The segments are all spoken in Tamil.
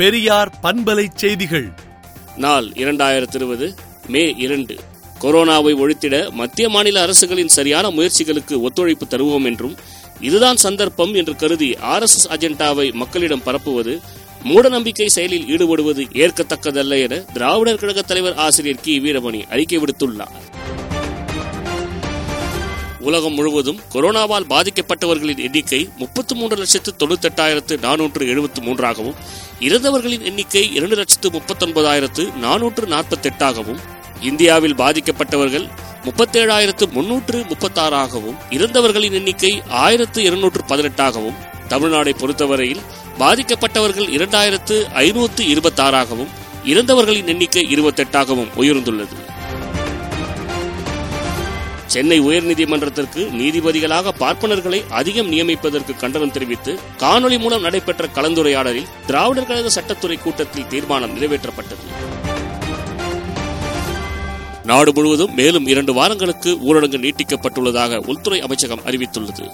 பெரியார் பண்பலை செய்திகள். நாள் இரண்டாயிரத்தி இருபது மே இரண்டு. கொரோனாவை ஒழித்திட மத்திய மாநில அரசுகளின் சரியான முயற்சிகளுக்கு ஒத்துழைப்பு தருவோம் என்றும் இதுதான் சந்தர்ப்பம் என்று கருதி ஆர்எஸ்எஸ் அஜெண்டாவை மக்களிடம் பரப்புவது மூடநம்பிக்கை செயலில் ஈடுபடுவது ஏற்கத்தக்கதல்ல என திராவிடர் கழக தலைவர் ஆசிரியர் கி. வீரமணி அறிக்கை விடுத்துள்ளார். உலகம் முழுவதும் கொரோனாவால் பாதிக்கப்பட்டவர்களின் எண்ணிக்கை முப்பத்தி மூன்று லட்சத்து தொண்ணூத்தெட்டாயிரத்து நானூற்று எழுபத்தி மூன்றாகவும் இறந்தவர்களின் எண்ணிக்கை இரண்டு லட்சத்து முப்பத்தொன்பதாயிரத்து நானூற்று நாற்பத்தி எட்டாகவும் இந்தியாவில் பாதிக்கப்பட்டவர்கள் முப்பத்தேழாயிரத்து முன்னூற்று முப்பத்தாறாகவும் இறந்தவர்களின் எண்ணிக்கை ஆயிரத்து இருநூற்று பதினெட்டாகவும் தமிழ்நாடை பொறுத்தவரையில் பாதிக்கப்பட்டவர்கள் இரண்டாயிரத்து ஐநூற்று இருபத்தாறாகவும் இறந்தவர்களின் எண்ணிக்கை இருபத்தெட்டாகவும் உயர்ந்துள்ளது. சென்னை உயர்நீதிமன்றத்திற்கு நீதிபதிகளாக பார்ப்பனர்களை அதிகம் நியமிப்பதற்கு கண்டனம் தெரிவித்து காணொலி மூலம் நடைபெற்ற கலந்துரையாடலில் திராவிடர் கழக சட்டத்துறை கூட்டத்தில் தீர்மானம் நிறைவேற்றப்பட்டது. நாடு முழுவதும் மேலும் இரண்டு வாரங்களுக்கு ஊரடங்கு நீட்டிக்கப்பட்டுள்ளதாக உள்துறை அமைச்சகம் அறிவித்துள்ளது.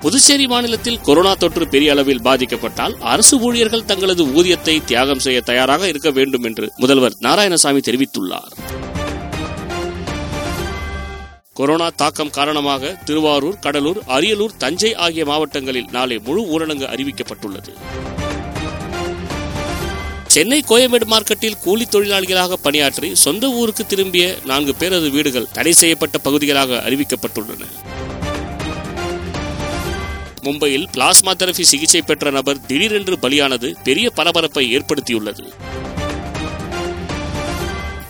புதுச்சேரி மாநிலத்தில் கொரோனா தொற்று பெரிய அளவில் பாதிக்கப்பட்டால் அரசு ஊழியர்கள் தங்களது ஊதியத்தை தியாகம் செய்ய தயாராக இருக்க வேண்டும் என்று முதல்வர் நாராயணசாமி தெரிவித்துள்ளார். கொரோனா தாக்கம் காரணமாக திருவாரூர் கடலூர் அரியலூர் தஞ்சை ஆகிய மாவட்டங்களில் நாளை முழு ஊரடங்கு அறிவிக்கப்பட்டுள்ளது. சென்னை கோயம்பேடு மார்க்கெட்டில் கூலி தொழிலாளிகளாக பணியாற்றி சொந்த ஊருக்கு திரும்பிய நான்கு பேரது வீடுகள் தடை செய்யப்பட்ட பகுதிகளாக அறிவிக்கப்பட்டுள்ளன. மும்பையில் பிளாஸ்மா தெரபி சிகிச்சை பெற்ற நபர் திடீரென்று பலியானது பெரிய பரபரப்பை ஏற்படுத்தியுள்ளது.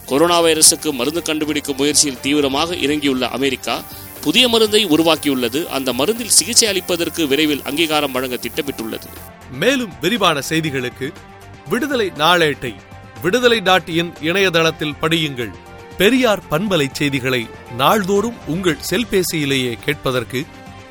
கொரோனா வைரசுக்கு மருந்து கண்டுபிடிக்கும் முயற்சியில் தீவிரமாக இறங்கியுள்ள அமெரிக்கா புதிய மருந்தை உருவாக்கியுள்ளது. அந்த மருந்தில் சிகிச்சை அளிப்பதற்கு விரைவில் அங்கீகாரம் வழங்க திட்டமிட்டுள்ளது. மேலும் விரிவான செய்திகளுக்கு விடுதலை நாளேட்டை விடுதலை டாட் இன் இணையதளத்தில் படியுங்கள். பெரியார் பண்பலை செய்திகளை நாள்தோறும் உங்கள் செல்பேசியிலேயே கேட்பதற்கு